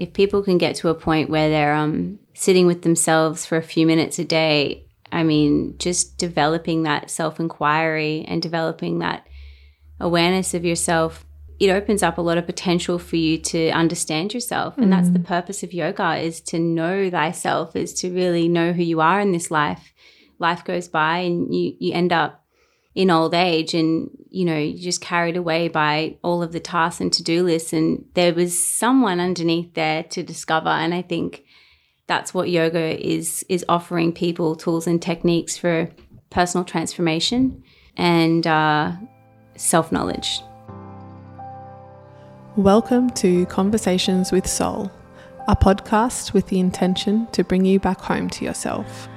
if people can get to a point where they're um, sitting with themselves for a few minutes a day, I mean, just developing that self inquiry and developing that awareness of yourself, it opens up a lot of potential for you to understand yourself. And mm. that's the mm. purpose of yoga is to know thyself, is to really know who you are in this life. Life goes by and you, you end up in old age and, you know, just carried away by all of the tasks and to-do lists. And there was someone underneath there to discover. And I think that's what yoga is is offering people tools and techniques for personal transformation and uh, self knowledge. Welcome to Conversations with Soul, a podcast with the intention to bring you back home to yourself.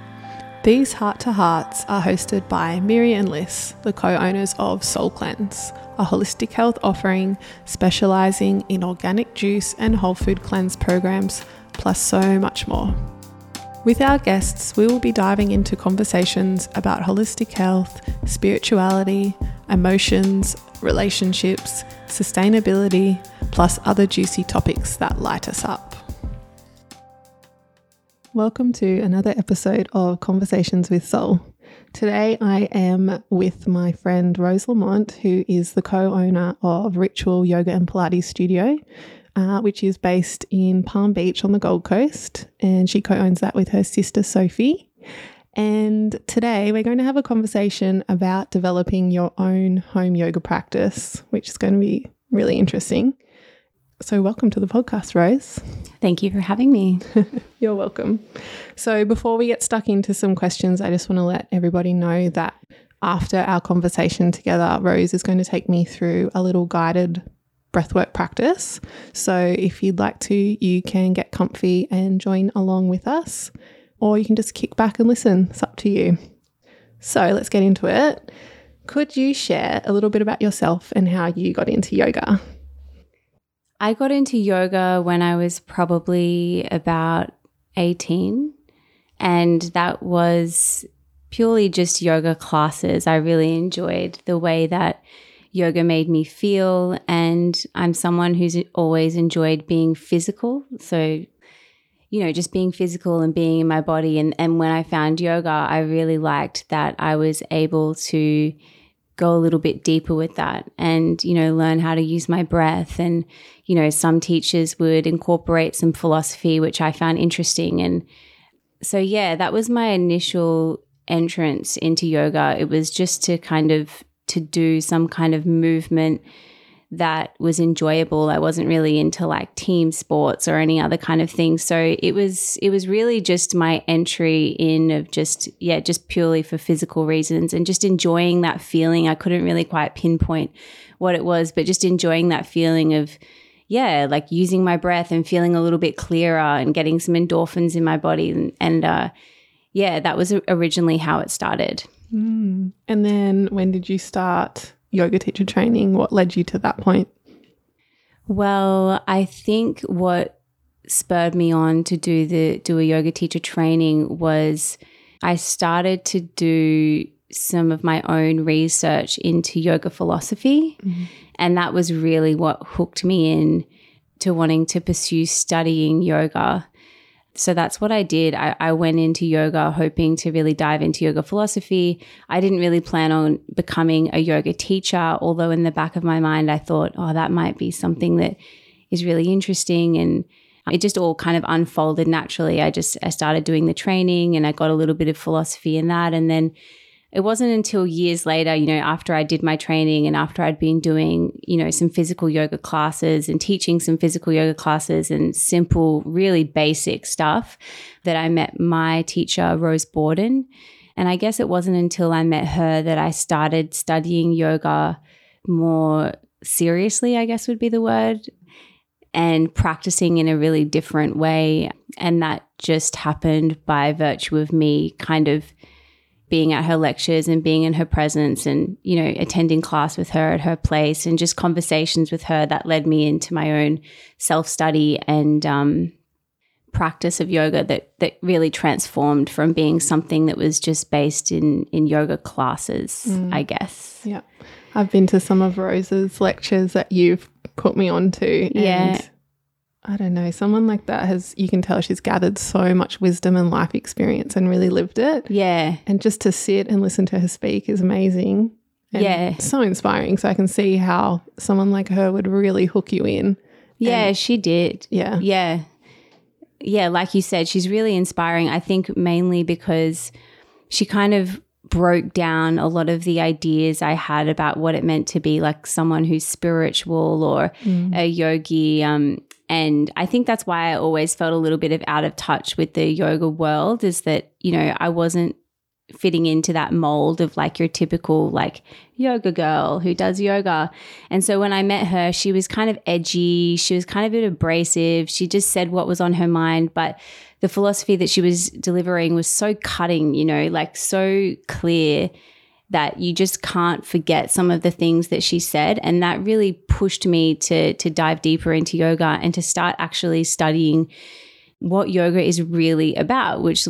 These heart to hearts are hosted by Miri and Liz, the co owners of Soul Cleanse, a holistic health offering specializing in organic juice and whole food cleanse programs plus so much more. With our guests, we will be diving into conversations about holistic health, spirituality, emotions, relationships, sustainability, plus other juicy topics that light us up. Welcome to another episode of Conversations with Soul. Today I am with my friend Rose Lamont, who is the co owner of Ritual Yoga and Pilates Studio, uh, which is based in Palm Beach on the Gold Coast. And she co owns that with her sister Sophie. And today we're going to have a conversation about developing your own home yoga practice, which is going to be really interesting. So, welcome to the podcast, Rose. Thank you for having me. You're welcome. So, before we get stuck into some questions, I just want to let everybody know that after our conversation together, Rose is going to take me through a little guided breathwork practice. So if you'd like to, you can get comfy and join along with us, or you can just kick back and listen. It's up to you. So let's get into it. Could you share a little bit about yourself and how you got into yoga? I got into yoga when I was probably about 18, and that was purely just yoga classes. I really enjoyed the way that yoga made me feel. And I'm someone who's always enjoyed being physical. So, you know, just being physical and being in my body. And, and when I found yoga, I really liked that I was able to go a little bit deeper with that and, you know, learn how to use my breath. And, you know, some teachers would incorporate some philosophy, which I found interesting. And so, yeah, that was my initial entrance into yoga. It was just to kind of to do some kind of movement that was enjoyable. I wasn't really into like team sports or any other kind of thing. So it was it was really just my entry in of just yeah, just purely for physical reasons and just enjoying that feeling. I couldn't really quite pinpoint what it was, but just enjoying that feeling of yeah, like using my breath and feeling a little bit clearer and getting some endorphins in my body and, and uh, yeah, that was originally how it started. Mm. And then when did you start yoga teacher training? What led you to that point? Well, I think what spurred me on to do the do a yoga teacher training was I started to do some of my own research into yoga philosophy mm-hmm. and that was really what hooked me in to wanting to pursue studying yoga so that's what I did. I, I, went into yoga hoping to really dive into yoga philosophy. I didn't really plan on becoming a yoga teacher, although in the back of my mind, I thought, oh, that might be something that is really interesting. And it just all kind of unfolded naturally. I just I started doing the training and I got a little bit of philosophy in that. And then it wasn't until years later, you know, after I did my training and after I'd been doing, you know, some physical yoga classes and teaching some physical yoga classes and simple, really basic stuff that I met my teacher, Rose Borden. And I guess it wasn't until I met her that I started studying yoga more seriously, I guess would be the word, and practicing in a really different way. And that just happened by virtue of me kind of being at her lectures and being in her presence and you know attending class with her at her place and just conversations with her that led me into my own self study and um, practice of yoga that that really transformed from being something that was just based in in yoga classes mm. i guess. Yeah. I've been to some of rose's lectures that you've put me on to yeah I don't know, someone like that has, you can tell she's gathered so much wisdom and life experience and really lived it. Yeah. And just to sit and listen to her speak is amazing. and Yeah. So inspiring. So I can see how someone like her would really hook you in. Yeah, she did. Yeah. Yeah. Yeah, like you said, she's really inspiring. I think mainly because she kind of broke down a lot of the ideas I had about what it meant to be like someone who's spiritual or a yogi. Um, and I think that's why I always felt a little bit of out of touch with the yoga world is that, you know, I wasn't fitting into that mold of like your typical like yoga girl who does yoga. And so when I met her, she was kind of edgy, she was kind of a bit abrasive. She just said what was on her mind, but the philosophy that she was delivering was so cutting, you know, like so clear that you just can't forget some of the things that she said and that really pushed me to to dive deeper into yoga and to start actually studying what yoga is really about which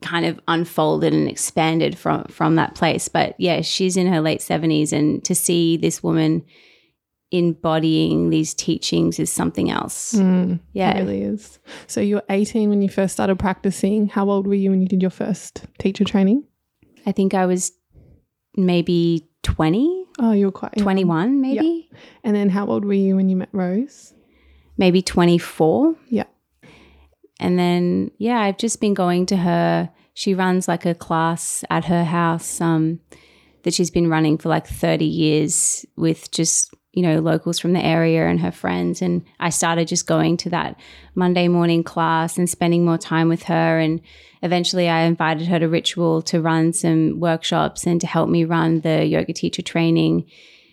kind of unfolded and expanded from from that place but yeah she's in her late 70s and to see this woman embodying these teachings is something else Mm, yeah It really is. So you were 18 when you first started practicing. How old were you when you did your first teacher training? i think i was maybe 20 Oh, you were quite young. 21 maybe And then how old were you when you met Rose? maybe 24 Yeah. And then, yeah, I've just been going to her. She runs like a class at her house um, that she's been running for like 30 years with just, you know, locals from the area and her friends. And I started just going to that Monday morning class and spending more time with her. And eventually I invited her to Ritual to run some workshops and to help me run the yoga teacher training.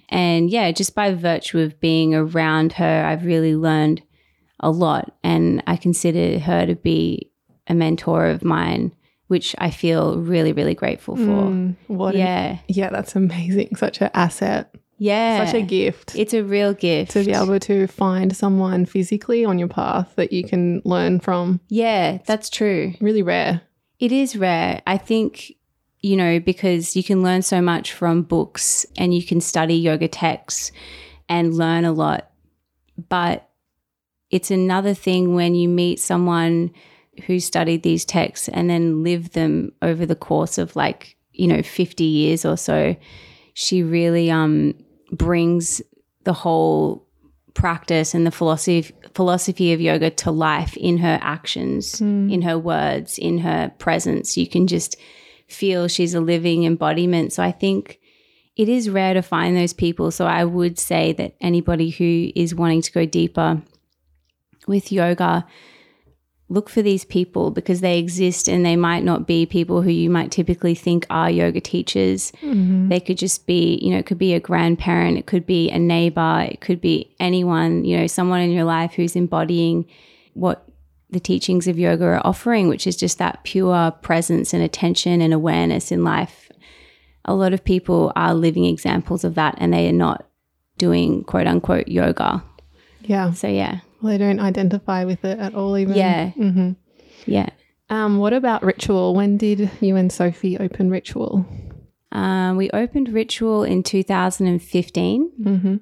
And yeah, just by virtue of being around her, I've really learned a lot. And I consider her to be a mentor of mine, which I feel really, really grateful for. Mm, an- yeah. yeah, that's amazing. Such an asset. Yeah. Such a gift. It's a real gift. to be able to find someone physically on your path that you can learn from. yeah, that's true. Really rare. It is rare. I think, you know, because you can learn so much from books and you can study yoga texts and learn a lot. But it's another thing when you meet someone who studied these texts and then lived them over the course of like, you know, 50 years or so. She really um, brings the whole practice and the philosophy philosophy of yoga to life in her actions, hmm. in her words, in her presence. You can just feel she's a living embodiment. So I think it is rare to find those people. So I would say that anybody who is wanting to go deeper with yoga, look for these people because they exist and they might not be people who you might typically think are yoga teachers. Mm-hmm. They could just be, you know, it could be a grandparent, it could be a neighbor, it could be anyone, you know, someone in your life who's embodying what the teachings of yoga are offering, which is just that pure presence and attention and awareness in life. A lot of people are living examples of that and they are not doing quote unquote yoga. Yeah. So, yeah. Well, they don't identify with it at all, even. Yeah. hmm Yeah. Um, what about Ritual? When did you and Sophie open Ritual? Um, we opened Ritual in 2015. Mm-hmm.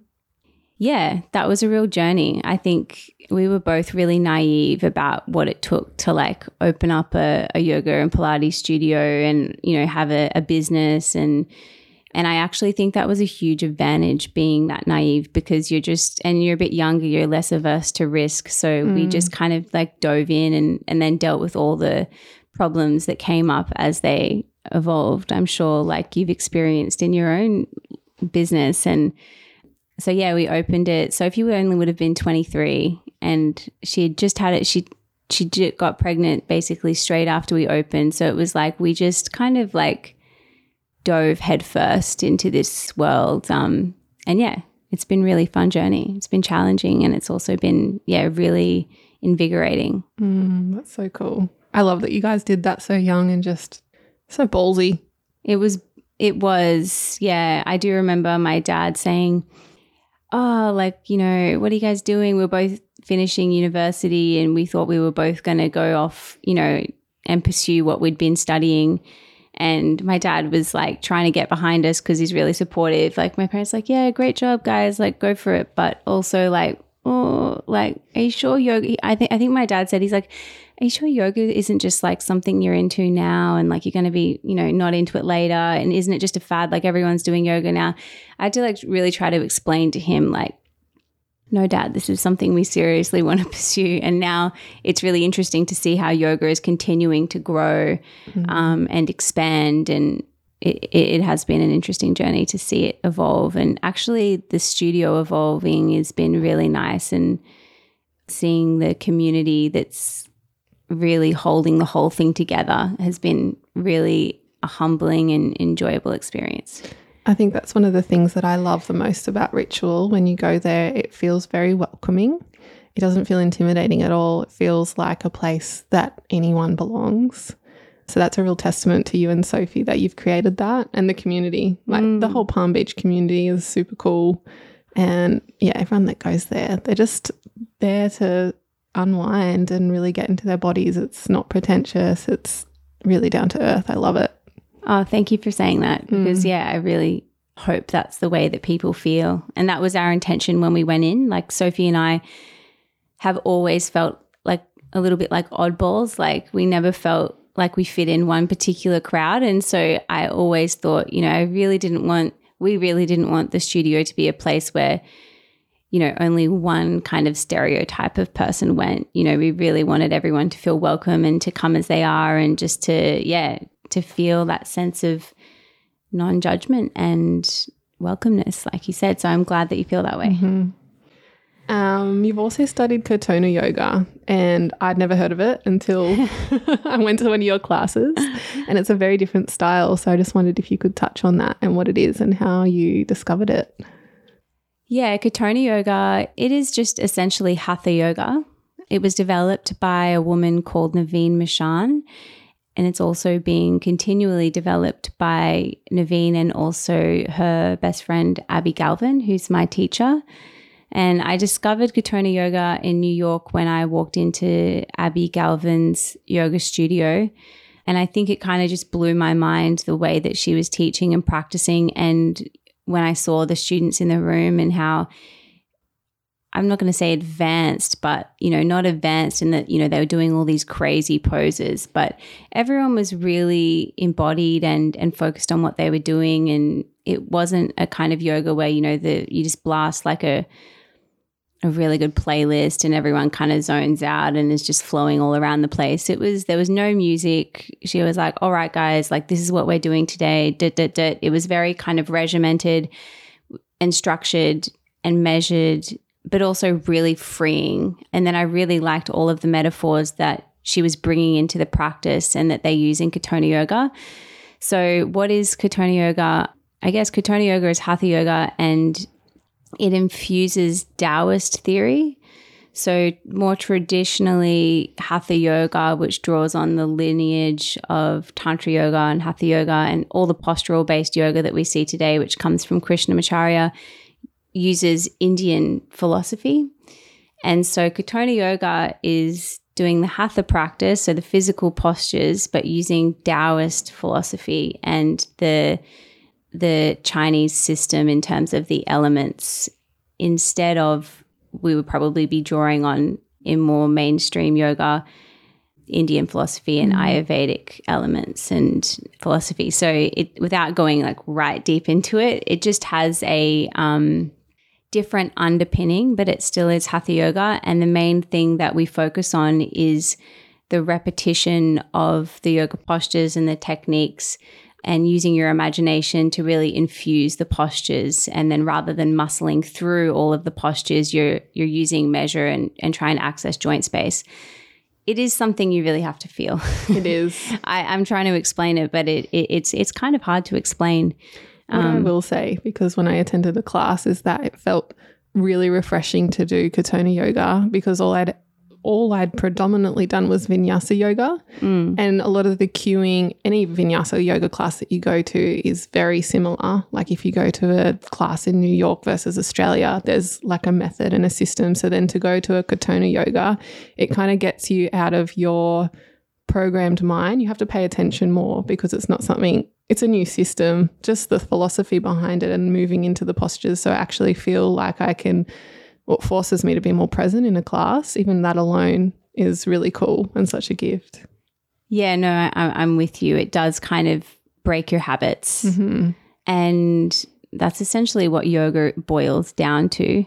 Yeah, that was a real journey. I think we were both really naive about what it took to like open up a, a yoga and Pilates studio and, you know, have a, a business and and I actually think that was a huge advantage being that naive because you're just and you're a bit younger, you're less averse to risk. So we mm. just kind of like dove in and and then dealt with all the problems that came up as they evolved. I'm sure like you've experienced in your own business and so yeah, we opened it. So if you only would have been 23 and she had just had it she she got pregnant basically straight after we opened. So it was like we just kind of like dove headfirst into this world. Um, and yeah, it's been really fun journey. It's been challenging and it's also been yeah really invigorating. Mm, that's so cool. I love that you guys did that so young and just so ballsy. It was it was yeah. I do remember my dad saying, "Oh, like you know, what are you guys doing? We're both finishing university, and we thought we were both going to go off, you know, and pursue what we'd been studying." And my dad was like trying to get behind us because he's really supportive. Like my parents, like, yeah, great job, guys. Like, go for it. But also, like, oh, like, are you sure yoga? I think I think my dad said he's like, are you sure yoga isn't just like something you're into now and like you're going to be, you know, not into it later? And isn't it just a fad? Like everyone's doing yoga now. I had to like really try to explain to him, like, no, doubt this is something we seriously want to pursue. And now it's really interesting to see how yoga is continuing to grow mm-hmm. um, and expand. And it, it has been an interesting journey to see it evolve. And actually, the studio evolving has been really nice. And seeing the community that's really holding the whole thing together has been really a humbling and enjoyable experience. I think that's one of the things that I love the most about Ritual. When you go there, it feels very welcoming. It doesn't feel intimidating at all. It feels like a place that anyone belongs. So that's a real testament to you and Sophie that you've created that and the community. Like mm. the whole Palm Beach community is super cool. And yeah, everyone that goes there, they're just there to unwind and really get into their bodies. It's not pretentious, it's really down to earth. I love it. Oh, thank you for saying that because, mm. yeah, I really hope that's the way that people feel. And that was our intention when we went in. Like, Sophie and I have always felt like a little bit like oddballs. Like, we never felt like we fit in one particular crowd. And so I always thought, you know, I really didn't want, we really didn't want the studio to be a place where, you know, only one kind of stereotype of person went. You know, we really wanted everyone to feel welcome and to come as they are and just to, yeah, to feel that sense of non judgment and welcomeness, like you said. So I'm glad that you feel that way. Mm-hmm. Um, you've also studied Katonah yoga, and I'd never heard of it until I went to one of your classes. And it's a very different style. So I just wondered if you could touch on that and what it is and how you discovered it. Yeah, Katonah yoga, it is just essentially hatha yoga. It was developed by a woman called Nevine Michaan and it's also being continually developed by Nevine and also her best friend, Abby Galvin, who's my teacher. And I discovered Katonah Yoga in New York when I walked into Abby Galvin's yoga studio. And I think it kind of just blew my mind the way that she was teaching and practicing. And when I saw the students in the room and how I'm not going to say advanced, but you know, not advanced in that you know they were doing all these crazy poses, but everyone was really embodied and and focused on what they were doing, and it wasn't a kind of yoga where you know the you just blast like a a really good playlist and everyone kind of zones out and is just flowing all around the place. It was there was no music. She was like, "All right, guys, like this is what we're doing today." It was very kind of regimented and structured and measured but also really freeing. And then I really liked all of the metaphors that she was bringing into the practice and that they use in Katonah Yoga. So, what is Katonah Yoga? I guess Katonah Yoga is Hatha Yoga and it infuses Taoist theory. So, more traditionally, Hatha Yoga, which draws on the lineage of Tantra Yoga and Hatha Yoga and all the postural based yoga that we see today, which comes from Krishnamacharya, uses Indian philosophy. And so Katonah Yoga is doing the Hatha practice, so the physical postures, but using Taoist philosophy and the the Chinese system in terms of the elements instead of we would probably be drawing on in more mainstream yoga Indian philosophy and mm. Ayurvedic elements and philosophy. So it without going like right deep into it, it just has a um, different underpinning, but it still is hatha yoga. And the main thing that we focus on is the repetition of the yoga postures and the techniques and using your imagination to really infuse the postures. And then rather than muscling through all of the postures you're you're using measure and, and try and access joint space. It is something you really have to feel. It is. I, i'm trying to explain it but it, it, it's it's kind of hard to explain what um, I will say, because when I attended the class, is that it felt really refreshing to do Katonah yoga because all I'd all I'd predominantly done was vinyasa yoga. Mm. And a lot of the cueing, any vinyasa yoga class that you go to is very similar. Like if you go to a class in New York versus Australia, there's like a method and a system. So then to go to a Katonah yoga, it kind of gets you out of your programmed mind. You have to pay attention more because it's not something it's a new system, just the philosophy behind it and moving into the postures. So I actually feel like I can what forces me to be more present in a class, even that alone is really cool and such a gift. Yeah, no, I, I'm with you. It does kind of break your habits. Mm-hmm. And that's essentially what yoga boils down to.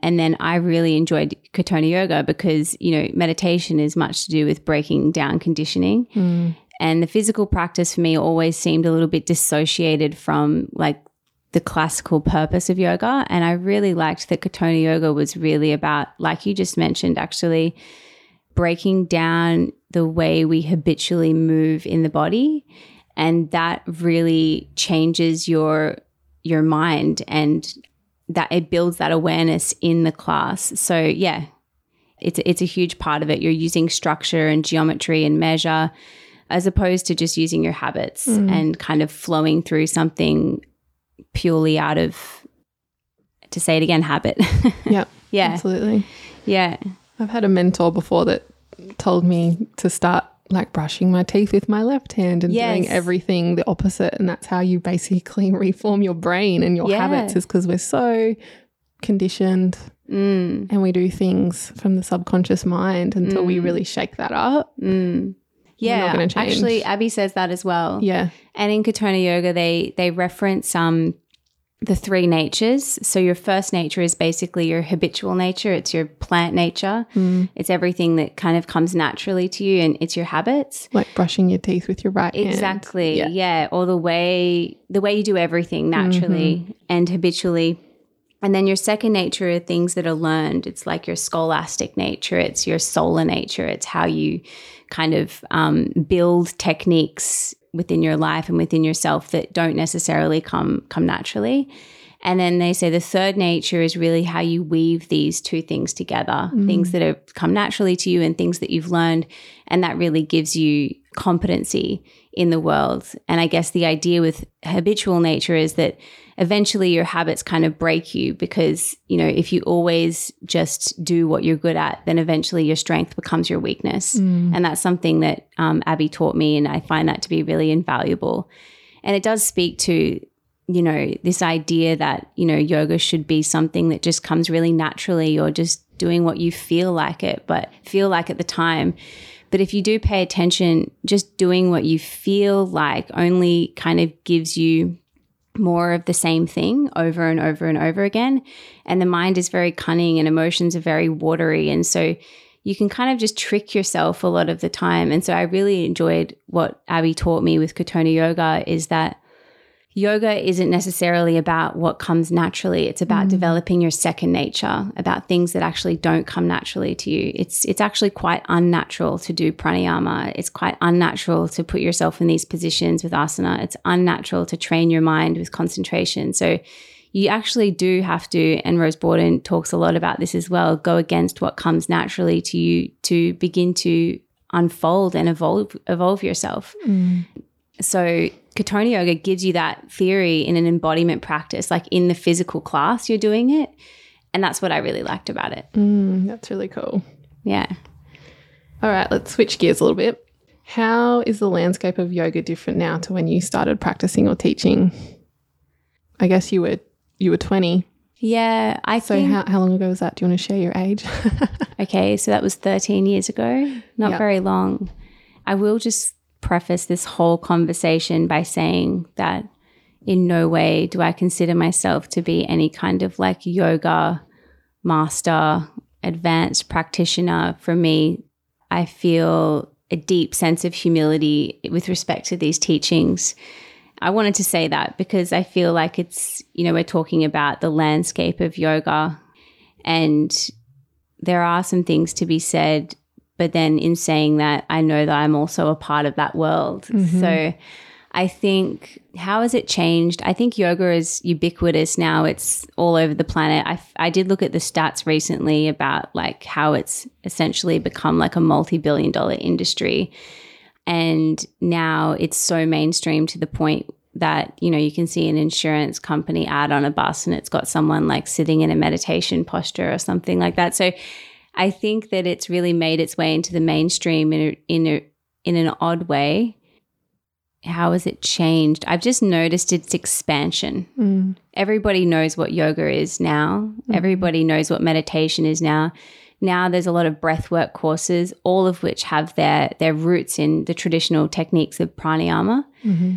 And then I really enjoyed Katonah Yoga because, you know, meditation is much to do with breaking down conditioning. Mm. And the physical practice for me always seemed a little bit dissociated from like the classical purpose of yoga. And I really liked that Katonah Yoga was really about, like you just mentioned, actually breaking down the way we habitually move in the body. And that really changes your your mind and that it builds that awareness in the class. So yeah, it's it's a huge part of it. You're using structure and geometry and measure as opposed to just using your habits Mm. and kind of flowing through something purely out of to say it again habit. Yeah, yeah. absolutely. Yeah. I've had a mentor before that told me to start like brushing my teeth with my left hand and doing everything the opposite. And that's how you basically reform your brain and your Yeah. habits, is because we're so conditioned Mm, and we do things from the subconscious mind until we Mm. really shake that up. mm. Yeah, not gonna change. actually, Abby says that as well. Yeah. And in Katonah Yoga, they they reference um the three natures. So your first nature is basically your habitual nature. It's your plant nature. Mm. It's everything that kind of comes naturally to you, and it's your habits. Like brushing your teeth with your right hand. Exactly. Yeah. Yeah. Or the way the way you do everything naturally Mm-hmm. and habitually. And then your second nature are things that are learned. It's like your scholastic nature. It's your solar nature. It's how you kind of um, build techniques within your life and within yourself that don't necessarily come come naturally. And then they say the third nature is really how you weave these two things together, mm. things that have come naturally to you and things that you've learned. And that really gives you competency in the world. And I guess the idea with habitual nature is that eventually your habits kind of break you because, you know, if you always just do what you're good at, then eventually your strength becomes your weakness. And that's something that um, Abby taught me. And I find that to be really invaluable. And it does speak to, you know, this idea that, you know, yoga should be something that just comes really naturally or just doing what you feel like it, but feel like at the time. But if you do pay attention, just doing what you feel like only kind of gives you more of the same thing over and over and over again. And the mind is very cunning and emotions are very watery. And so you can kind of just trick yourself a lot of the time. And so I really enjoyed what Abby taught me with Katonah Yoga is that yoga isn't necessarily about what comes naturally. It's about mm. developing your second nature, about things that actually don't come naturally to you. It's it's actually quite unnatural to do pranayama. It's quite unnatural to put yourself in these positions with asana. It's unnatural to train your mind with concentration. So you actually do have to, and Rose Borden talks a lot about this as well, go against what comes naturally to you to begin to unfold and evolve evolve yourself. Mm. So Katonah Yoga gives you that theory in an embodiment practice, like in the physical class, you're doing it. And that's what I really liked about it. Mm, that's really cool. Yeah. All right, let's switch gears a little bit. How is the landscape of yoga different now to when you started practicing or teaching? I guess you were you were 20. Yeah. I So think, how, how long ago was that? Do you want to share your age? okay, so that was 13 years ago, not Yeah. very long. I will just preface this whole conversation by saying that in no way do I consider myself to be any kind of like yoga master, advanced practitioner. For me, I feel a deep sense of humility with respect to these teachings. I wanted to say that because I feel like it's, you know, we're talking about the landscape of yoga and there are some things to be said. But then in saying that, I know that I'm also a part of that world. Mm-hmm. So I think, how has it changed? I think yoga is ubiquitous now. It's all over the planet. I, I did look at the stats recently about like how it's essentially become like a multi billion dollar industry. And now it's so mainstream to the point that, you know, you can see an insurance company ad on a bus and it's got someone like sitting in a meditation posture or something like that. So I think that it's really made its way into the mainstream in a, in a, in an odd way. how has it changed? I've just noticed its expansion. Mm. Everybody knows what yoga is now. Mm-hmm. Everybody knows what meditation is now. Now there's a lot of breathwork courses, all of which have their their roots in the traditional techniques of pranayama. Mm-hmm.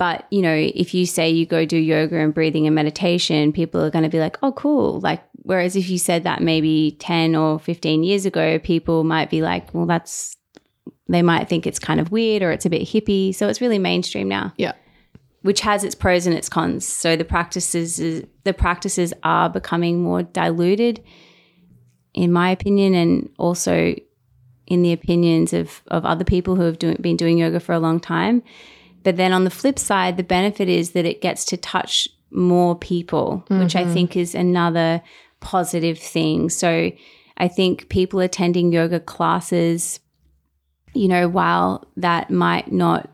But, you know, if you say you go do yoga and breathing and meditation, people are going to be like, oh, cool. Like, whereas if you said that maybe 10 or 15 years ago, people might be like, well, that's, they might think it's kind of weird or it's a bit hippie. So it's really mainstream now, Yeah. which has its pros and its cons. So the practices, the practices are becoming more diluted, in my opinion, and also in the opinions of, of other people who have doing, been doing yoga for a long time. But then on the flip side, the benefit is that it gets to touch more people, which I mm-hmm. think is another positive thing. So I think people attending yoga classes, you know, while that might not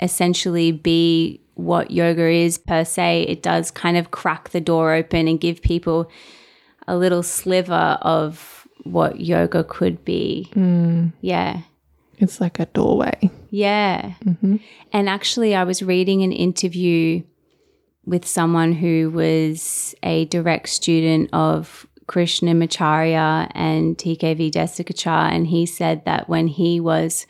essentially be what yoga is per se, it does kind of crack the door open and give people a little sliver of what yoga could be. Hmm. Yeah. It's like a doorway. Yeah. Mm-hmm. And actually, I was reading an interview with someone who was a direct student of Krishnamacharya and TKV Desikachar. And he said that when he was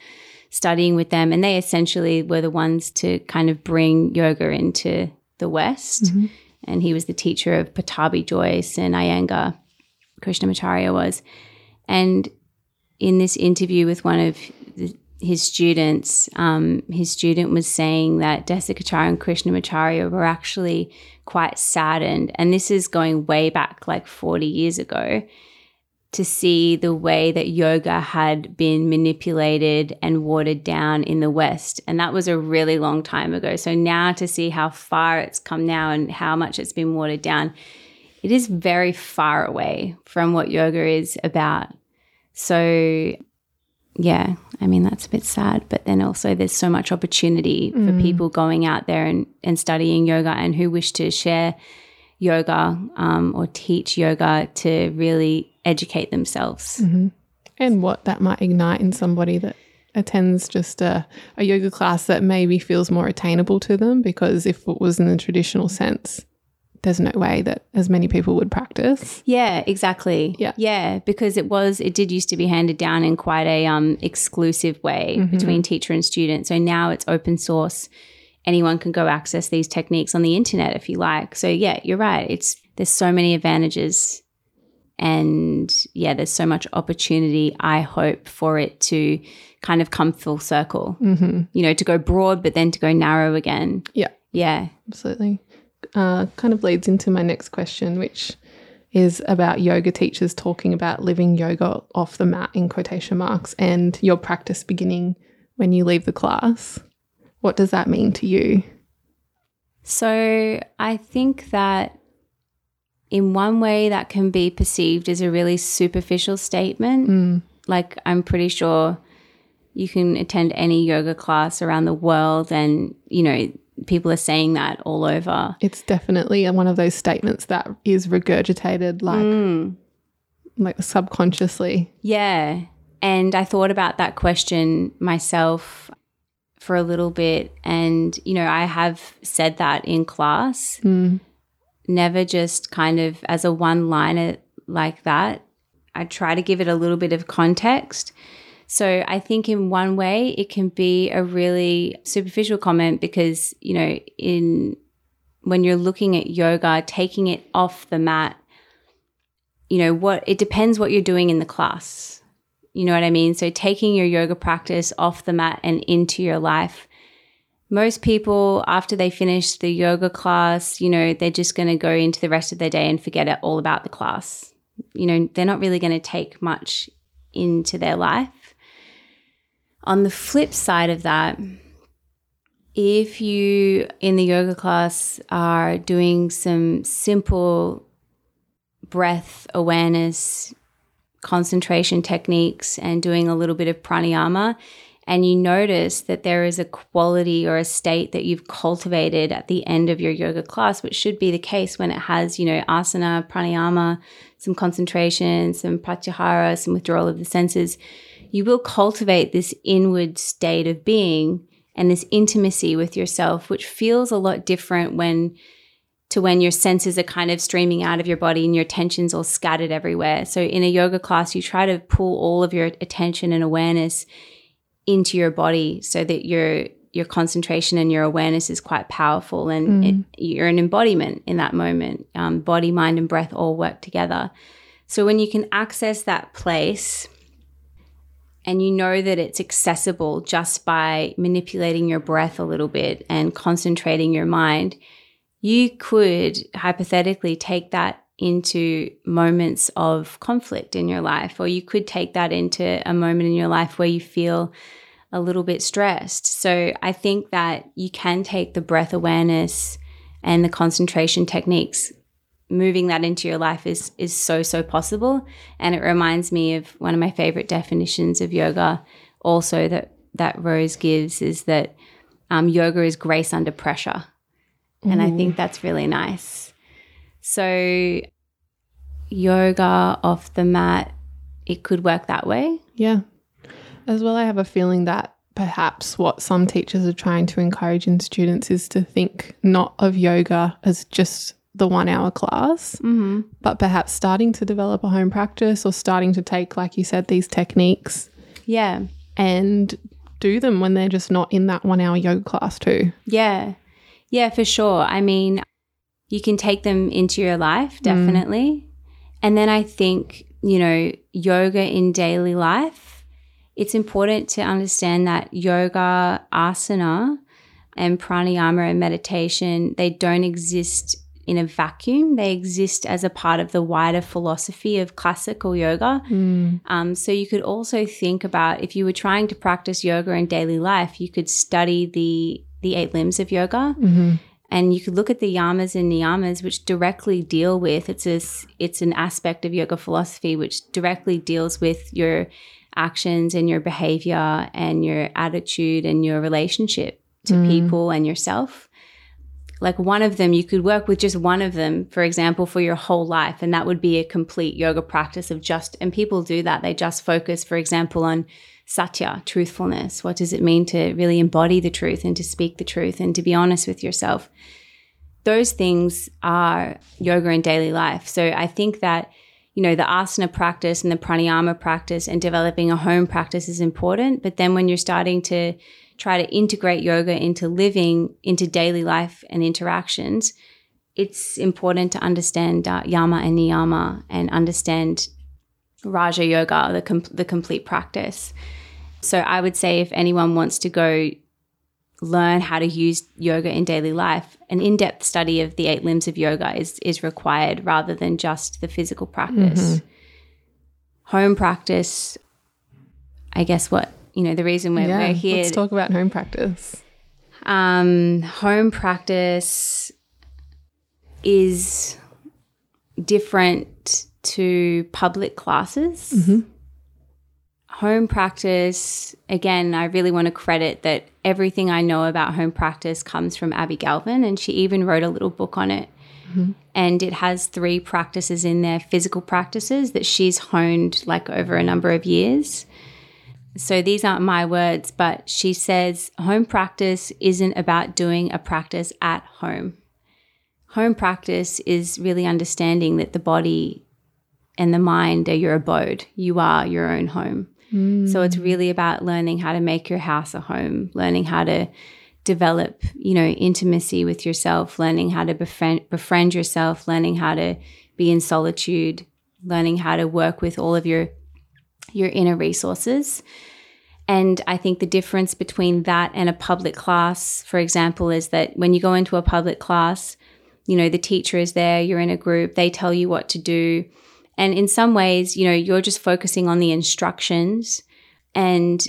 studying with them, and they essentially were the ones to kind of bring yoga into the West. Mm-hmm. And he was the teacher of Pattabhi Jois and Iyengar, Krishnamacharya was. And in this interview with one of his students, um, his student was saying that Desikachar and Krishnamacharya were actually quite saddened, and this is going way back like 40 years ago, to see the way that yoga had been manipulated and watered down in the West. And that was a really long time ago. So now to see how far it's come now and how much it's been watered down, it is very far away from what yoga is about. So, yeah, I mean, that's a bit sad. But then also, there's so much opportunity for people going out there and, and studying yoga and who wish to share yoga um, or teach yoga to really educate themselves. And what that might ignite in somebody that attends just a, a yoga class that maybe feels more attainable to them because if it was in the traditional sense, there's no way that as many people would practice. Yeah, exactly. Yeah. Yeah, because it was it did used to be handed down in quite a um exclusive way between teacher and student. So now it's open source. Anyone can go access these techniques on the internet if you like. So yeah, you're right. It's there's so many advantages and yeah, there's so much opportunity. I hope for it to kind of come full circle. Mm-hmm. You know, to go broad but then to go narrow again. Yeah, Yeah. absolutely. Uh, kind of leads into my next question, which is about yoga teachers talking about living yoga off the mat in quotation marks and your practice beginning when you leave the class. What does that mean to you? So I think that in one way that can be perceived as a really superficial statement. Like I'm pretty sure you can attend any yoga class around the world and, you know, people are saying that all over. It's definitely one of those statements that is regurgitated like hmm. like subconsciously. Yeah. And I thought about that question myself for a little bit. And, you know, I have said that in class, hmm. never just kind of as a one liner like that. I try to give it a little bit of context. So I think in one way it can be a really superficial comment because, you know, in when you're looking at yoga, taking it off the mat, you know, what it depends what you're doing in the class. You know what I mean? So taking your yoga practice off the mat and into your life. Most people, after they finish the yoga class, you know, they're just going to go into the rest of their day and forget it all about the class. You know, they're not really going to take much into their life. On the flip side of that, if you in the yoga class are doing some simple breath awareness, concentration techniques, and doing a little bit of pranayama, and you notice that there is a quality or a state that you've cultivated at the end of your yoga class, which should be the case when it has, you know, asana, pranayama, some concentration, some pratyahara, some withdrawal of the senses, you will cultivate this inward state of being. and this intimacy with yourself, which feels a lot different when to when your senses are kind of streaming out of your body and your attention's all scattered everywhere. So in a yoga class, you try to pull all of your attention and awareness into your body so that your your concentration and your awareness is quite powerful and mm. it, you're an embodiment in that moment. Um, body, mind, and breath all work together. So when you can access that place and you know that it's accessible just by manipulating your breath a little bit and concentrating your mind, you could hypothetically take that into moments of conflict in your life, or you could take that into a moment in your life where you feel a little bit stressed. So I think that you can take the breath awareness and the concentration techniques moving that into your life is is so so possible and it reminds me of one of my favorite definitions of yoga also that that rose gives is that um, yoga is grace under pressure and I think that's really nice. So, yoga off the mat, it could work that way. Yeah. As well, I have a feeling that perhaps what some teachers are trying to encourage in students is to think not of yoga as just the one hour class, mm-hmm. but perhaps starting to develop a home practice or starting to take, like you said, these techniques. Yeah. And do them when they're just not in that one hour yoga class, too. Yeah. Yeah, for sure. I mean, you can take them into your life, mm. definitely. Mm. And then I think, you know, yoga in daily life, it's important to understand that yoga, asana, and pranayama and meditation, they don't exist in a vacuum. They exist as a part of the wider philosophy of classical yoga. Mm. Um, so you could also think about if you were trying to practice yoga in daily life, you could study the the eight limbs of yoga. Mm-hmm. And you could look at the yamas and niyamas, which directly deal with it's a, it's an aspect of yoga philosophy which directly deals with your actions and your behavior and your attitude and your relationship to mm. people and yourself. Like one of them, you could work with just one of them, for example, for your whole life. And that would be a complete yoga practice of just, and people do that. They just focus, for example, on satya, truthfulness. What does it mean to really embody the truth and to speak the truth and to be honest with yourself? Those things are yoga in daily life. So I think that, you know, the asana practice and the pranayama practice and developing a home practice is important. But then when you're starting to try to integrate yoga into living, into daily life and interactions, it's important to understand uh, yama and niyama and understand Raja Yoga, the, com- the complete practice. So I would say if anyone wants to go learn how to use yoga in daily life, an in-depth study of the eight limbs of yoga is is required rather than just the physical practice. Mm-hmm. Home practice, I guess what you know the reason we're, yeah, we're here. Let's talk about home practice. Um, home practice is different to public classes. Mm-hmm. Home practice, again, I really want to credit that everything I know about home practice comes from Abby Galvin, and she even wrote a little book on it. Mm-hmm. And it has three practices in there physical practices that she's honed like over a number of years. So these aren't my words, but she says home practice isn't about doing a practice at home. Home practice is really understanding that the body and the mind are your abode. You are your own home. Mm. So it's really about learning how to make your house a home, learning how to develop, you know, intimacy with yourself, learning how to befriend, befriend yourself, learning how to be in solitude, learning how to work with all of your your inner resources. And I think the difference between that and a public class, for example, is that when you go into a public class, you know, the teacher is there, you're in a group, they tell you what to do and in some ways, you know, you're just focusing on the instructions. And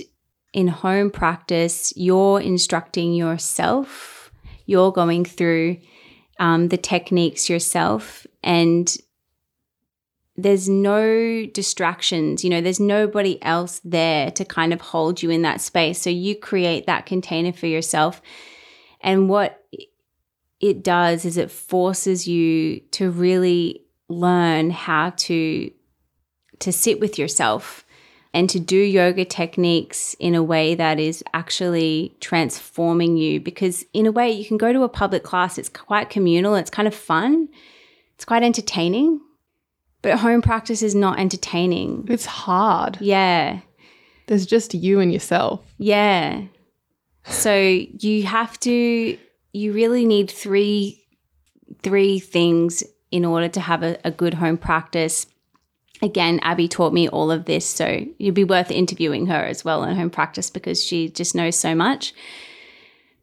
in home practice, you're instructing yourself, you're going through um, the techniques yourself. And there's no distractions, you know, there's nobody else there to kind of hold you in that space. So you create that container for yourself. And what it does is it forces you to really learn how to to sit with yourself and to do yoga techniques in a way that is actually transforming you. Because, in a way, you can go to a public class, it's quite communal, it's kind of fun, it's quite entertaining. But home practice is not entertaining. It's hard. Yeah. There's just you and yourself. Yeah. So you have to you really need three three things in order to have a, a good home practice. Again, Abby taught me all of this, so it'd be worth interviewing her as well in home practice because she just knows so much.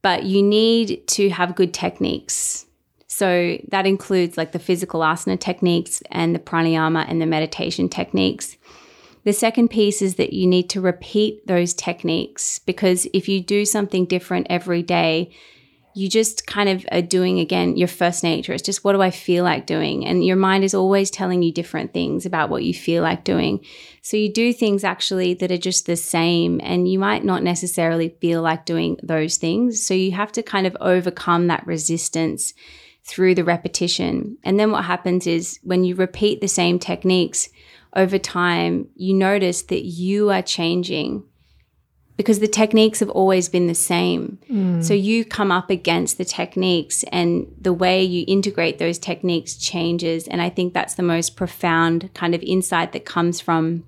But you need to have good techniques. So that includes like the physical asana techniques and the pranayama and the meditation techniques. The second piece is that you need to repeat those techniques because if you do something different every day, you just kind of are doing again your first nature. It's just what do I feel like doing? And your mind is always telling you different things about what you feel like doing. So you do things actually that are just the same, and you might not necessarily feel like doing those things. So you have to kind of overcome that resistance through the repetition. And then what happens is when you repeat the same techniques, over time, you notice that you are changing because the techniques have always been the same. Mm. So you come up against the techniques and the way you integrate those techniques changes. And I think that's the most profound kind of insight that comes from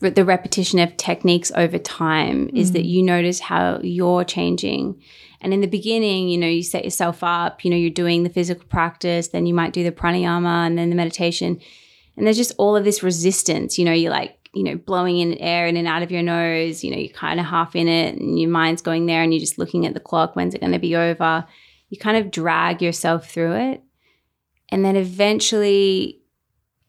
the repetition of techniques over time mm. is that mm. you notice how you're changing. And in the beginning, you know, you set yourself up, you know, you're doing the physical practice, then you might do the pranayama and then the meditation and there's just all of this resistance. You know, you're like, you know, blowing in air in and out of your nose. You know, you're kind of half in it and your mind's going there and you're just looking at the clock. When's it going to be over? You kind of drag yourself through it. And then eventually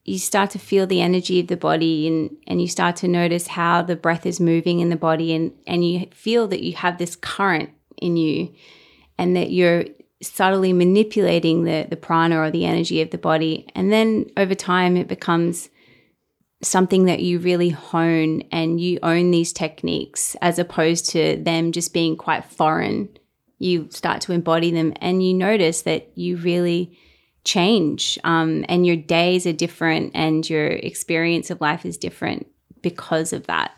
you start to feel the energy of the body and, and you start to notice how the breath is moving in the body and, and you feel that you have this current in you and that you're subtly manipulating the, the prana or the energy of the body. And then over time, it becomes something that you really hone and you own these techniques as opposed to them just being quite foreign. You start to embody them and you notice that you really change um, and your days are different and your experience of life is different because of that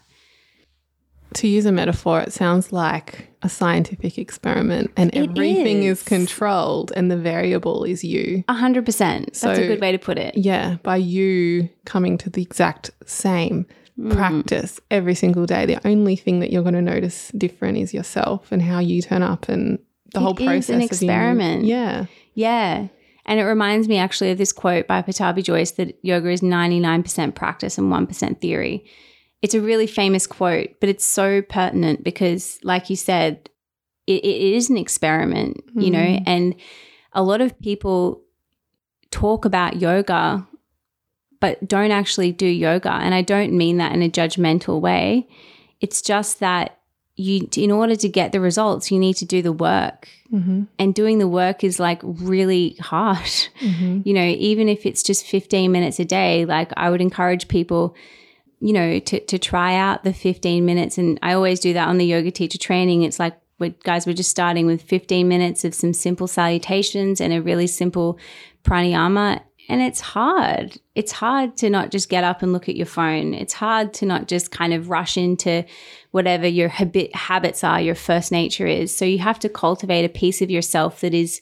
to use a metaphor, it sounds like a scientific experiment and it everything is. is. controlled and the variable is you. A hundred percent. That's a good way to put it. Yeah. By you coming to the exact same mm. practice every single day, the only thing that you're going to notice different is yourself and how you turn up and the it whole process. an experiment. yeah. Yeah. And it reminds me actually of this quote by Pattabhi Jois that yoga is 99% practice and 1% theory. It's a really famous quote, but it's so pertinent because, like you said, it, it is an experiment, mm. you know, mm. and a lot of people talk about yoga but don't actually do yoga. And I don't mean that in a judgmental way. It's just that you, in order to get the results, you need to do the work. Mm-hmm. And doing the work is like really hard. Mm-hmm. You know, even if it's just 15 minutes a day, like I would encourage people you know, to, to try out the 15 minutes. And I always do that on the yoga teacher training. It's like, we, guys, we're just starting with 15 minutes of some simple salutations and a really simple pranayama. And it's hard. It's hard to not just get up and look at your phone. It's hard to not just kind of rush into whatever your habit, habits are, your first nature is. So you have to cultivate a piece of yourself that is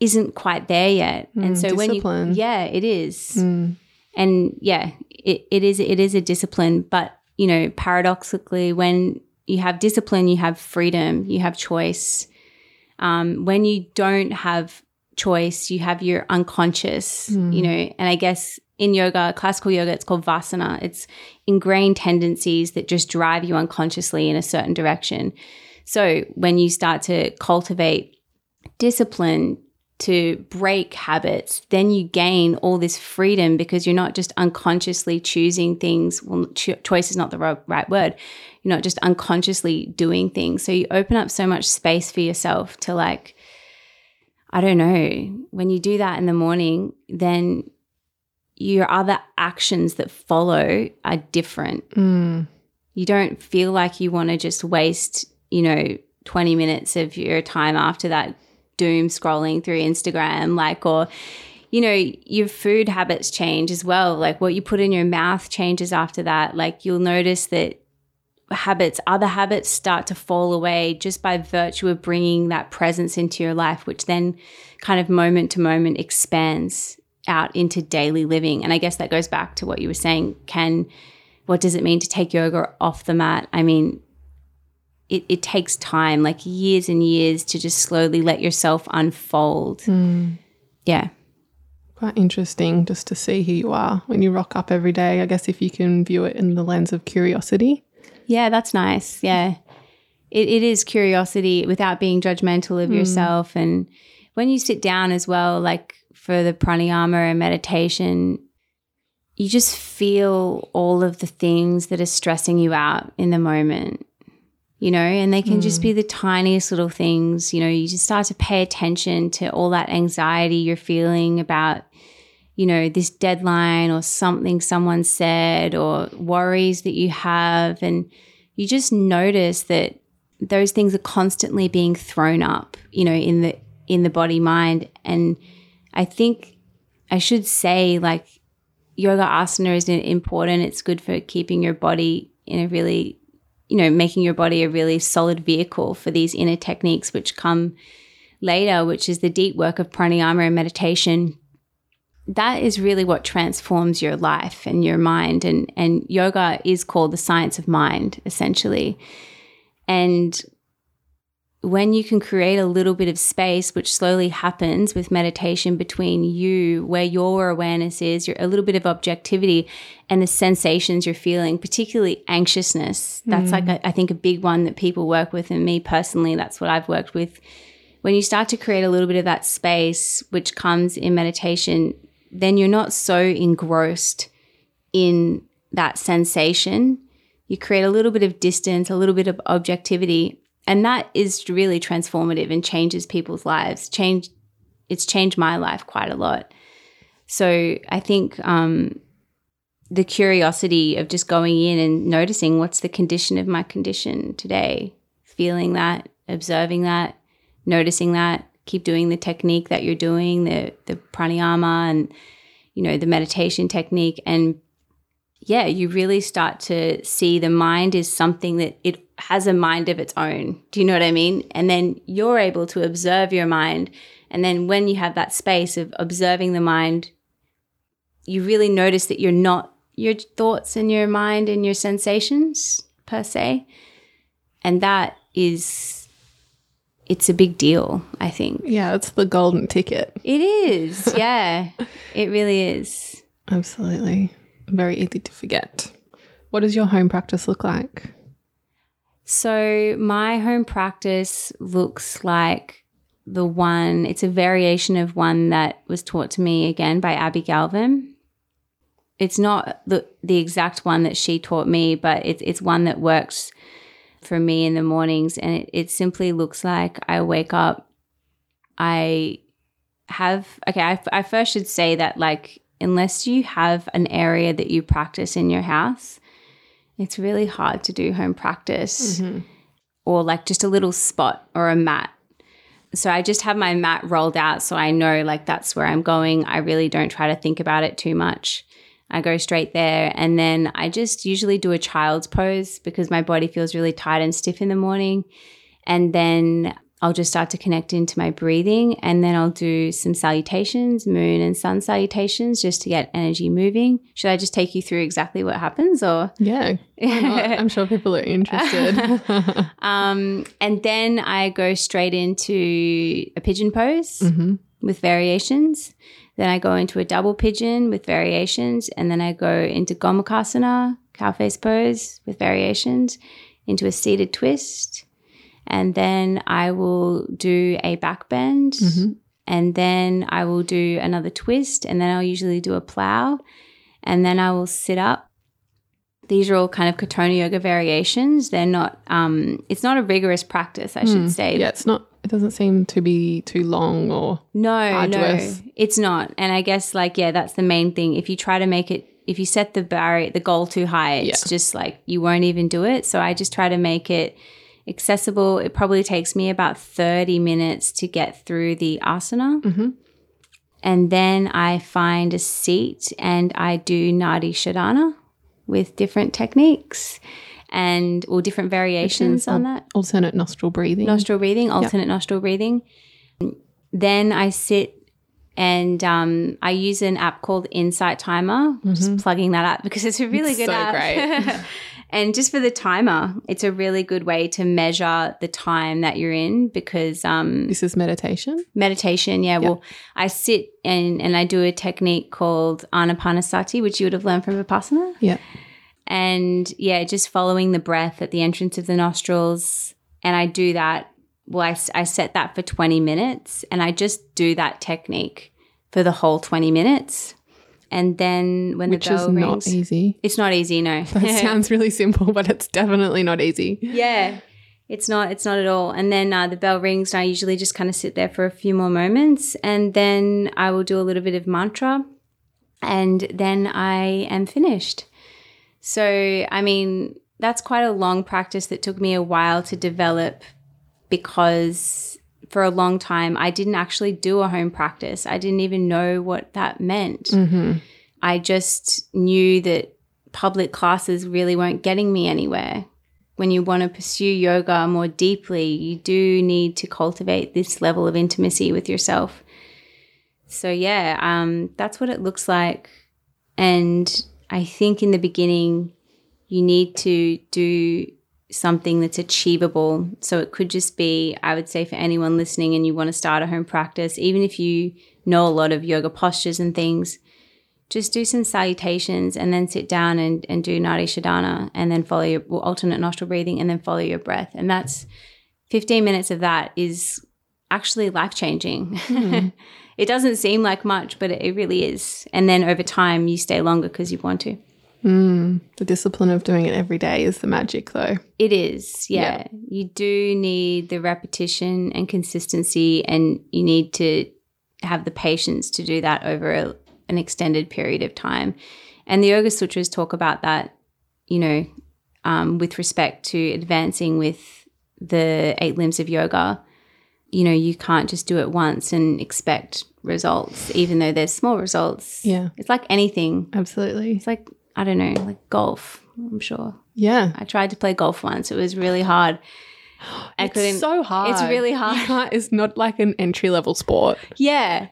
isn't quite there yet. Mm, and so discipline. when you yeah, it is. Mm. And yeah, it, it is it is a discipline, but you know, paradoxically, when you have discipline, you have freedom, you have choice. Um, when you don't have choice, you have your unconscious, mm. you know, and I guess in yoga, classical yoga, it's called vasana. It's ingrained tendencies that just drive you unconsciously in a certain direction. So when you start to cultivate discipline, to break habits, then you gain all this freedom because you're not just unconsciously choosing things. Well, cho- choice is not the right, right word. You're not just unconsciously doing things. So you open up so much space for yourself to, like, I don't know, when you do that in the morning, then your other actions that follow are different. Mm. You don't feel like you want to just waste, you know, 20 minutes of your time after that doom scrolling through Instagram, like, or, you know, your food habits change as well. Like what you put in your mouth changes after that. Like you'll notice that habits, other habits start to fall away just by virtue of bringing that presence into your life, which then kind of moment to moment expands out into daily living. And I guess that goes back to what you were saying. Can, what does it mean to take yoga off the mat? I mean, it, it takes time, like years and years, to just slowly let yourself unfold. Mm. Yeah. Quite interesting just to see who you are when you rock up every day. I guess if you can view it in the lens of curiosity. Yeah, that's nice. Yeah. It, it is curiosity without being judgmental of mm. yourself. And when you sit down as well, like for the pranayama and meditation, you just feel all of the things that are stressing you out in the moment you know, and they can mm. just be the tiniest little things. You know, you just start to pay attention to all that anxiety you're feeling about, you know, this deadline or something someone said or worries that you have. And you just notice that those things are constantly being thrown up, you know, in the in the body mind. And I think I should say like yoga asana is important. It's good for keeping your body in a really you know, making your body a really solid vehicle for these inner techniques, which come later, which is the deep work of pranayama and meditation. That is really what transforms your life and your mind. And, and yoga is called the science of mind, essentially. And when you can create a little bit of space, which slowly happens with meditation between you, where your awareness is, a little bit of objectivity, and the sensations you're feeling, particularly anxiousness. That's mm. like, a, I think, a big one that people work with. And me personally, that's what I've worked with. When you start to create a little bit of that space, which comes in meditation, then you're not so engrossed in that sensation. You create a little bit of distance, a little bit of objectivity, and that is really transformative and changes people's lives. Change, it's changed my life quite a lot. So I think um, the curiosity of just going in and noticing what's the condition of my condition today, feeling that, observing that, noticing that, keep doing the technique that you're doing, the the pranayama and you know the meditation technique, and yeah, you really start to see the mind is something that it has a mind of its own. Do you know what I mean? And then you're able to observe your mind. And then when you have that space of observing the mind, you really notice that you're not your thoughts and your mind and your sensations per se. And that is, it's a big deal, I think. Yeah, it's the golden ticket. It is. Yeah, it really is. Absolutely. Very easy to forget. What does your home practice look like? So, my home practice looks like the one, it's a variation of one that was taught to me again by Abbie Galvin. It's not the, the exact one that she taught me, but it's, it's one that works for me in the mornings. And it, it simply looks like I wake up, I have, okay, I, I first should say that, like, unless you have an area that you practice in your house, it's really hard to do home practice mm-hmm. or like just a little spot or a mat. So I just have my mat rolled out so I know like that's where I'm going. I really don't try to think about it too much. I go straight there and then I just usually do a child's pose because my body feels really tight and stiff in the morning. And then I'll just start to connect into my breathing and then I'll do some salutations, moon and sun salutations, just to get energy moving. Should I just take you through exactly what happens or? Yeah, I'm sure people are interested. um, and then I go straight into a pigeon pose mm-hmm. with variations. Then I go into a double pigeon with variations. And then I go into Gomukhasana, cow face pose with variations, into a seated twist and then I will do a back bend, mm-hmm. and then I will do another twist, and then I'll usually do a plow, and then I will sit up. These are all kind of Katonah yoga variations. They're not. Um, it's not a rigorous practice, I mm. should say. Yeah, it's not. It doesn't seem to be too long or no, arduous. no, it's not. And I guess like yeah, that's the main thing. If you try to make it if you set the barrier the goal too high it's yeah. just like you won't even do it so i just try to make it accessible. It probably takes me about 30 minutes to get through the asana. Mm-hmm. and then I find a seat and I do Nadi Shodhana with different techniques and or different variations on that. Alternate nostril breathing. Nostril breathing, alternate nostril breathing. Then I sit and um, I use an app called Insight Timer. Just plugging that up because it's a really It's good so app. great. and just for the timer, it's a really good way to measure the time that you're in because um, this is meditation. meditation. Yeah, well, I sit and and I do a technique called Anapanasati, which you would have learned from Vipassana. Yeah. And yeah, just following the breath at the entrance of the nostrils. And I do that. Well, I, I set that for 20 minutes and I just do that technique for the whole 20 minutes. And then when Which the is bell not rings, easy. it's not easy, no. That sounds really simple, but it's definitely not easy. Yeah, it's not. It's not at all. And then uh, the bell rings, and I usually just kind of sit there for a few more moments, and then I will do a little bit of mantra, and then I am finished. So, I mean, that's quite a long practice that took me a while to develop because for a long time I didn't actually do a home practice. I didn't even know what that meant. I just knew that public classes really weren't getting me anywhere. When you want to pursue yoga more deeply, you do need to cultivate this level of intimacy with yourself. So, yeah, um, that's what it looks like. And I think in the beginning, you need to do something that's achievable. So it could just be, I would say, for anyone listening and you want to start a home practice, even if you know a lot of yoga postures and things, just do some salutations and then sit down and, and do Nadi Shodhana and then follow your well, alternate nostril breathing and then follow your breath. And that's 15 minutes of that is actually life changing. Mm-hmm. it doesn't seem like much, but it really is. And then over time, you stay longer because you want to. The discipline of doing it every day is the magic, though. It is, yeah. You do need the repetition and consistency, and you need to have the patience to do that over a, an extended period of time. And the Yoga Sutras talk about that, you know, um, with respect to advancing with the eight limbs of yoga. You know, you can't just do it once and expect results, even though there's small results. Yeah. It's like anything. Absolutely. It's like, I don't know, like golf, I'm sure. Yeah. I tried to play golf once. It was really hard. I It's so hard. It's really hard. It's not like an entry level sport. Yeah,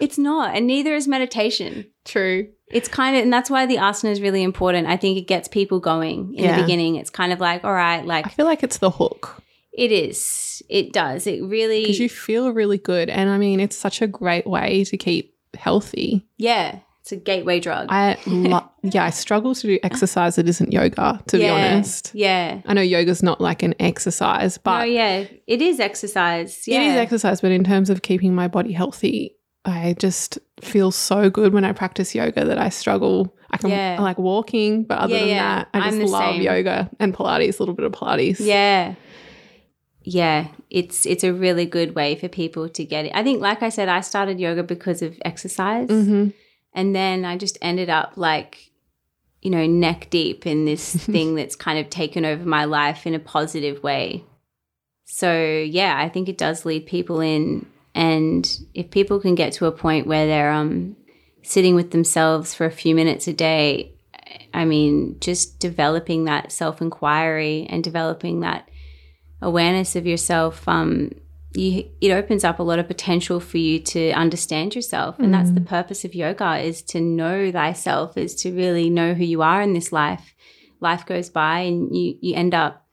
it's not, and neither is meditation. True. It's kind of, and that's why the asana is really important. I think it gets people going in Yeah. the beginning. It's kind of like, all right, like I feel like it's the hook it is. It does. It really, because you feel really good. And I mean, it's such a great way to keep healthy. yeah, it's a gateway drug. I lo- yeah, I struggle to do exercise that isn't yoga, to yeah, be honest. Yeah. I know yoga's not like an exercise, but oh, yeah. It is exercise. Yeah. It is exercise, but in terms of keeping my body healthy, I just feel so good when I practice yoga that I struggle. I can Yeah. I like walking, but other Yeah, than that, I just love same. yoga and Pilates, a little bit of Pilates. Yeah. Yeah, it's it's a really good way for people to get it. I think like I said I started yoga because of exercise. Mhm. And then I just ended up like you know neck deep in this thing that's kind of taken over my life in a positive way. So, yeah, I think it does lead people in and if people can get to a point where they're um sitting with themselves for a few minutes a day, I mean, just developing that self inquiry and developing that awareness of yourself, um, you, it opens up a lot of potential for you to understand yourself. And that's the purpose of yoga is to know thyself, is to really know who you are in this life. Life goes by and you, you end up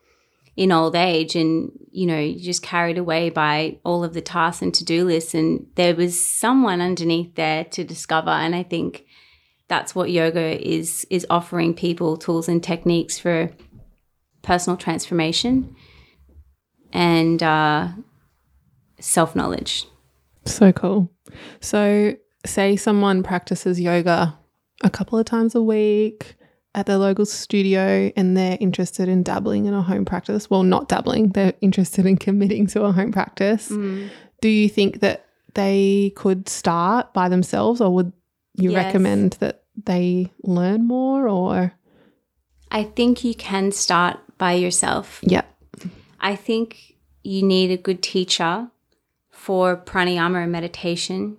in old age and you know you're just carried away by all of the tasks and to-do lists and there was someone underneath there to discover and i think that's what yoga is is offering people tools and techniques for personal transformation and uh, self-knowledge So cool. So, say someone practices yoga a couple of times a week at their local studio and they're interested in dabbling in a home practice. Well, not dabbling, they're interested in committing to a home practice. Mm. Do you think that they could start by themselves or would you Yes. recommend that they learn more or? i think you can start by yourself Yeah. I think you need a good teacher for pranayama and meditation.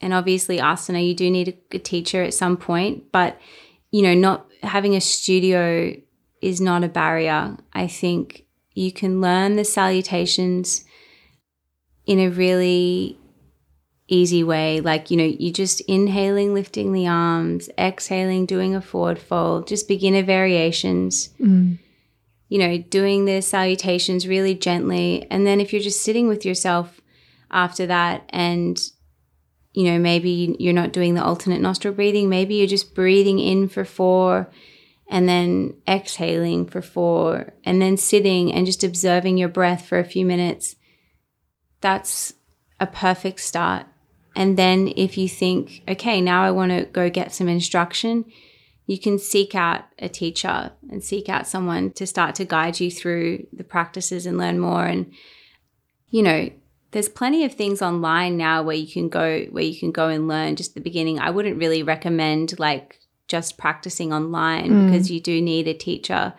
and obviously asana, you do need a, a teacher at some point, but you know, not having a studio is not a barrier. I think you can learn the salutations in a really easy way. Like, you know, you just inhaling, lifting the arms, exhaling, doing a forward fold, just beginner variations. Mm. You know, doing the salutations really gently. And then if you're just sitting with yourself after that and you know, maybe you're not doing the alternate nostril breathing. Maybe you're just breathing in for four and then exhaling for four and then sitting and just observing your breath for a few minutes. That's a perfect start. And then if you think, okay, now I want to go get some instruction, you can seek out a teacher and seek out someone to start to guide you through the practices and learn more. And, you know, there's plenty of things online now where you can go where you can go and learn just the beginning. I wouldn't really recommend like just practicing online mm. because you do need a teacher.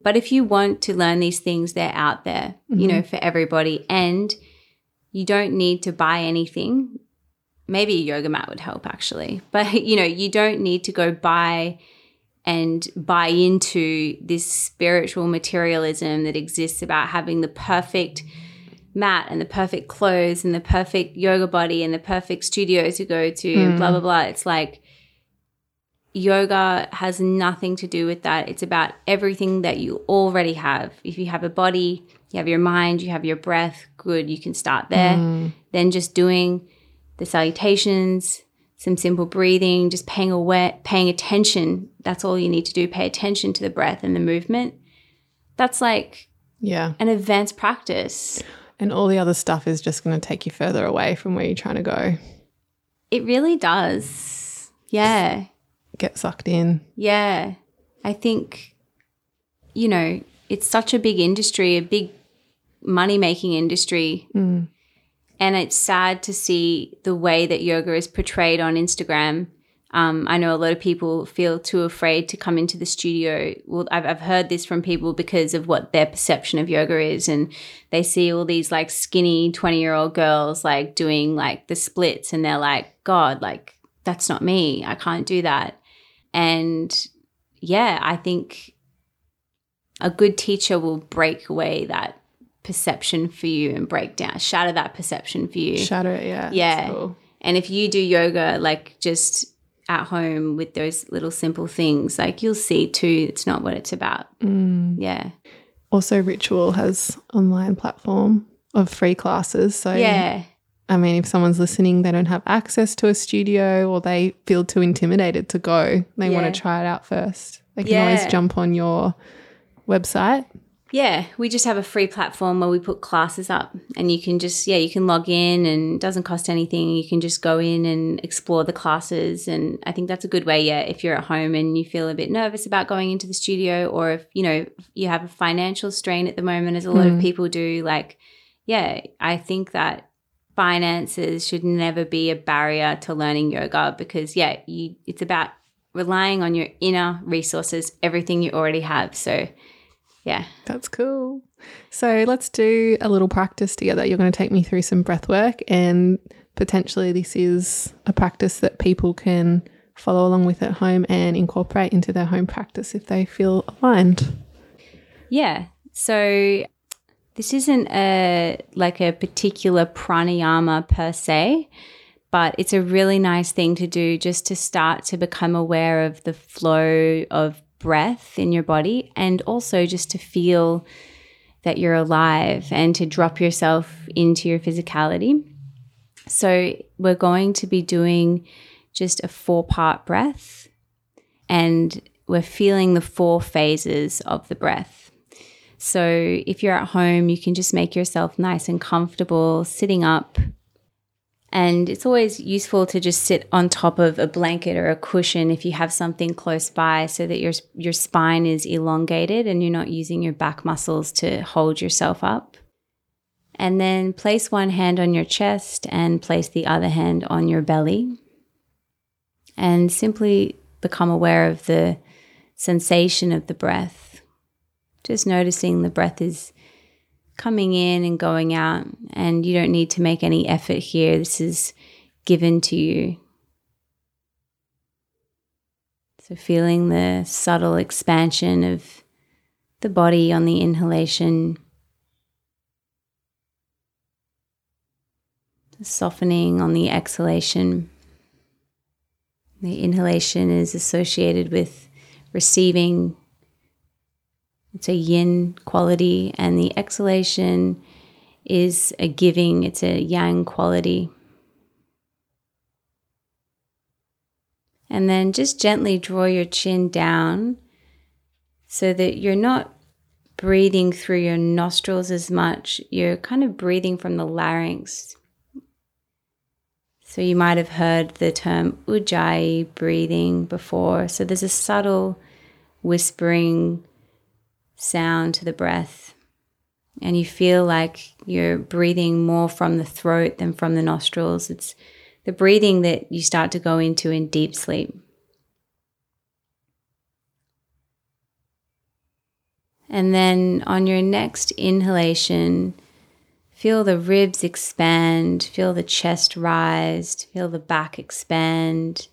But if you want to learn these things, they're out there, mm-hmm. you know, for everybody. And you don't need to buy anything maybe a yoga mat would help actually. But you know, you don't need to go buy and buy into this spiritual materialism that exists about having the perfect mat and the perfect clothes and the perfect yoga body and the perfect studio to go to mm. blah blah blah. It's like yoga has nothing to do with that. It's about everything that you already have. If you have a body, you have your mind, you have your breath, good, you can start there. Mm. Then just doing the salutations, some simple breathing, just paying aware, paying attention. That's all you need to do. Pay attention to the breath and the movement. That's like yeah, an advanced practice. And all the other stuff is just going to take you further away from where you're trying to go. It really does. Yeah. Get sucked in. Yeah. I think, you know, it's such a big industry, a big money making industry. Mm. And it's sad to see the way that yoga is portrayed on Instagram. Um, I know a lot of people feel too afraid to come into the studio. Well, I've, I've heard this from people because of what their perception of yoga is. And they see all these like skinny 20 year old girls like doing like the splits and they're like, God, like that's not me. I can't do that. And yeah, I think a good teacher will break away that perception for you and break down, shatter that perception for you. Shatter it, yeah. Yeah. Cool. And if you do yoga, like just at home with those little simple things, like you'll see too, it's not what it's about. Mm. Yeah. Also, Ritual has online platform of free classes. So yeah. I mean, if someone's listening, they don't have access to a studio or they feel too intimidated to go, they yeah. want to try it out first. They can yeah. always jump on your website yeah, we just have a free platform where we put classes up and you can just, yeah, you can log in and it doesn't cost anything. You can just go in and explore the classes. And I think that's a good way, yeah, if you're at home and you feel a bit nervous about going into the studio or if, you know, you have a financial strain at the moment, as a lot mm. of people do, like, yeah, I think that finances should never be a barrier to learning yoga because, yeah, you, it's about relying on your inner resources, everything you already have. So, yeah. That's cool. So let's do a little practice together. You're going to take me through some breath work, and potentially, this is a practice that people can follow along with at home and incorporate into their home practice if they feel aligned. Yeah. So this isn't a like a particular pranayama per se, but it's a really nice thing to do just to start to become aware of the flow of breath in your body and also just to feel that you're alive and to drop yourself into your physicality. So, we're going to be doing just a four part breath and we're feeling the four phases of the breath. So, if you're at home, you can just make yourself nice and comfortable sitting up and it's always useful to just sit on top of a blanket or a cushion if you have something close by so that your your spine is elongated and you're not using your back muscles to hold yourself up. And then place one hand on your chest and place the other hand on your belly. And simply become aware of the sensation of the breath. Just noticing the breath is coming in and going out. And you don't need to make any effort here. This is given to you. So, feeling the subtle expansion of the body on the inhalation, the softening on the exhalation. The inhalation is associated with receiving, it's a yin quality, and the exhalation is a giving, it's a yang quality. And then just gently draw your chin down so that you're not breathing through your nostrils as much. You're kind of breathing from the larynx. So you might have heard the term ujjayi breathing before. So there's a subtle whispering sound to the breath. And you feel like you're breathing more from the throat than from the nostrils. It's the breathing that you start to go into in deep sleep. And then on your next inhalation, feel the ribs expand, feel the chest rise, feel the back expand.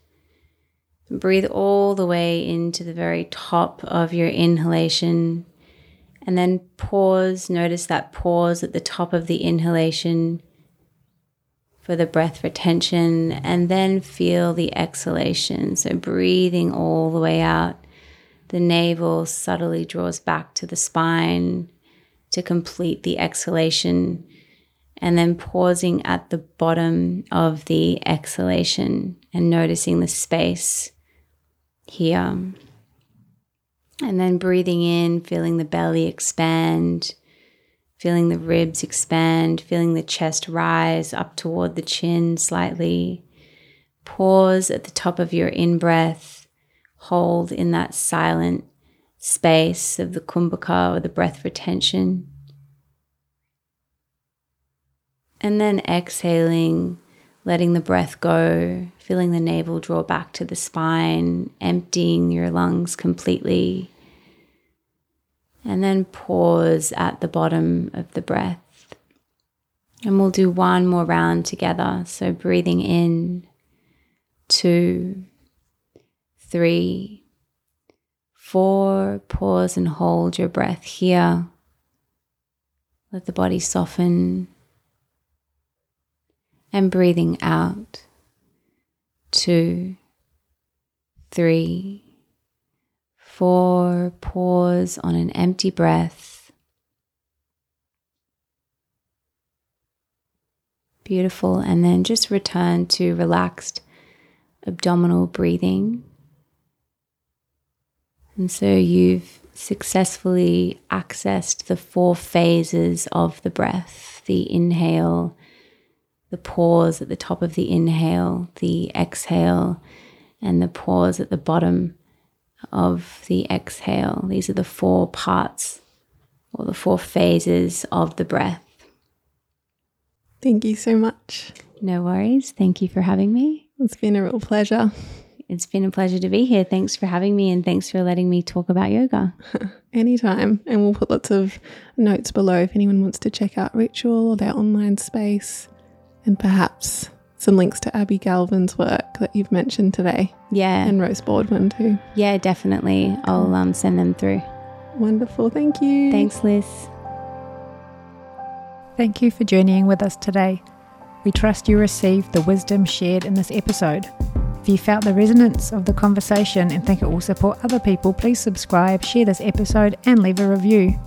Breathe all the way into the very top of your inhalation. And then pause. Notice that pause at the top of the inhalation for the breath retention, and then feel the exhalation. So, breathing all the way out. The navel subtly draws back to the spine to complete the exhalation, and then pausing at the bottom of the exhalation and noticing the space here. And then breathing in, feeling the belly expand feeling the ribs expand, feeling the chest rise up toward the chin slightly. Pause at the top of your in breath, hold in that silent space of the kumbhaka or the breath retention. And then exhaling, letting the breath go, feeling the navel draw back to the spine, emptying your lungs completely. And then pause at the bottom of the breath. And we'll do one more round together. So breathing in, two, three, four. Pause and hold your breath here. Let the body soften. And breathing out, two, three, four, pause on an empty breath. Beautiful. And then just return to relaxed abdominal breathing. And so you've successfully accessed the four phases of the breath the inhale, the pause at the top of the inhale, the exhale, and the pause at the bottom of the exhale. These are the four parts or the four phases of the breath. Thank you so much. No worries. Thank you for having me. It's been a real pleasure. It's been a pleasure to be here. Thanks for having me and thanks for letting me talk about yoga. Anytime. And we'll put lots of notes below if anyone wants to check out Ritual or their online space and perhaps some links to Abbie Galvin's work that you've mentioned today. Yeah. And Rose Boardman too. Yeah, definitely. I'll um, send them through. Wonderful. Thank you. Thanks, Liz. Thank you for journeying with us today. We trust you received the wisdom shared in this episode. If you felt the resonance of the conversation and think it will support other people, please subscribe, share this episode, and leave a review.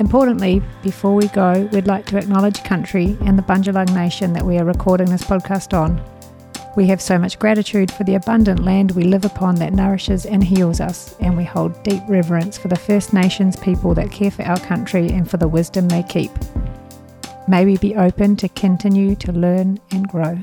Importantly, before we go, we'd like to acknowledge country and the Bundjalung Nation that we are recording this podcast on. We have so much gratitude for the abundant land we live upon that nourishes and heals us, and we hold deep reverence for the First Nations people that care for our country and for the wisdom they keep. May we be open to continue to learn and grow.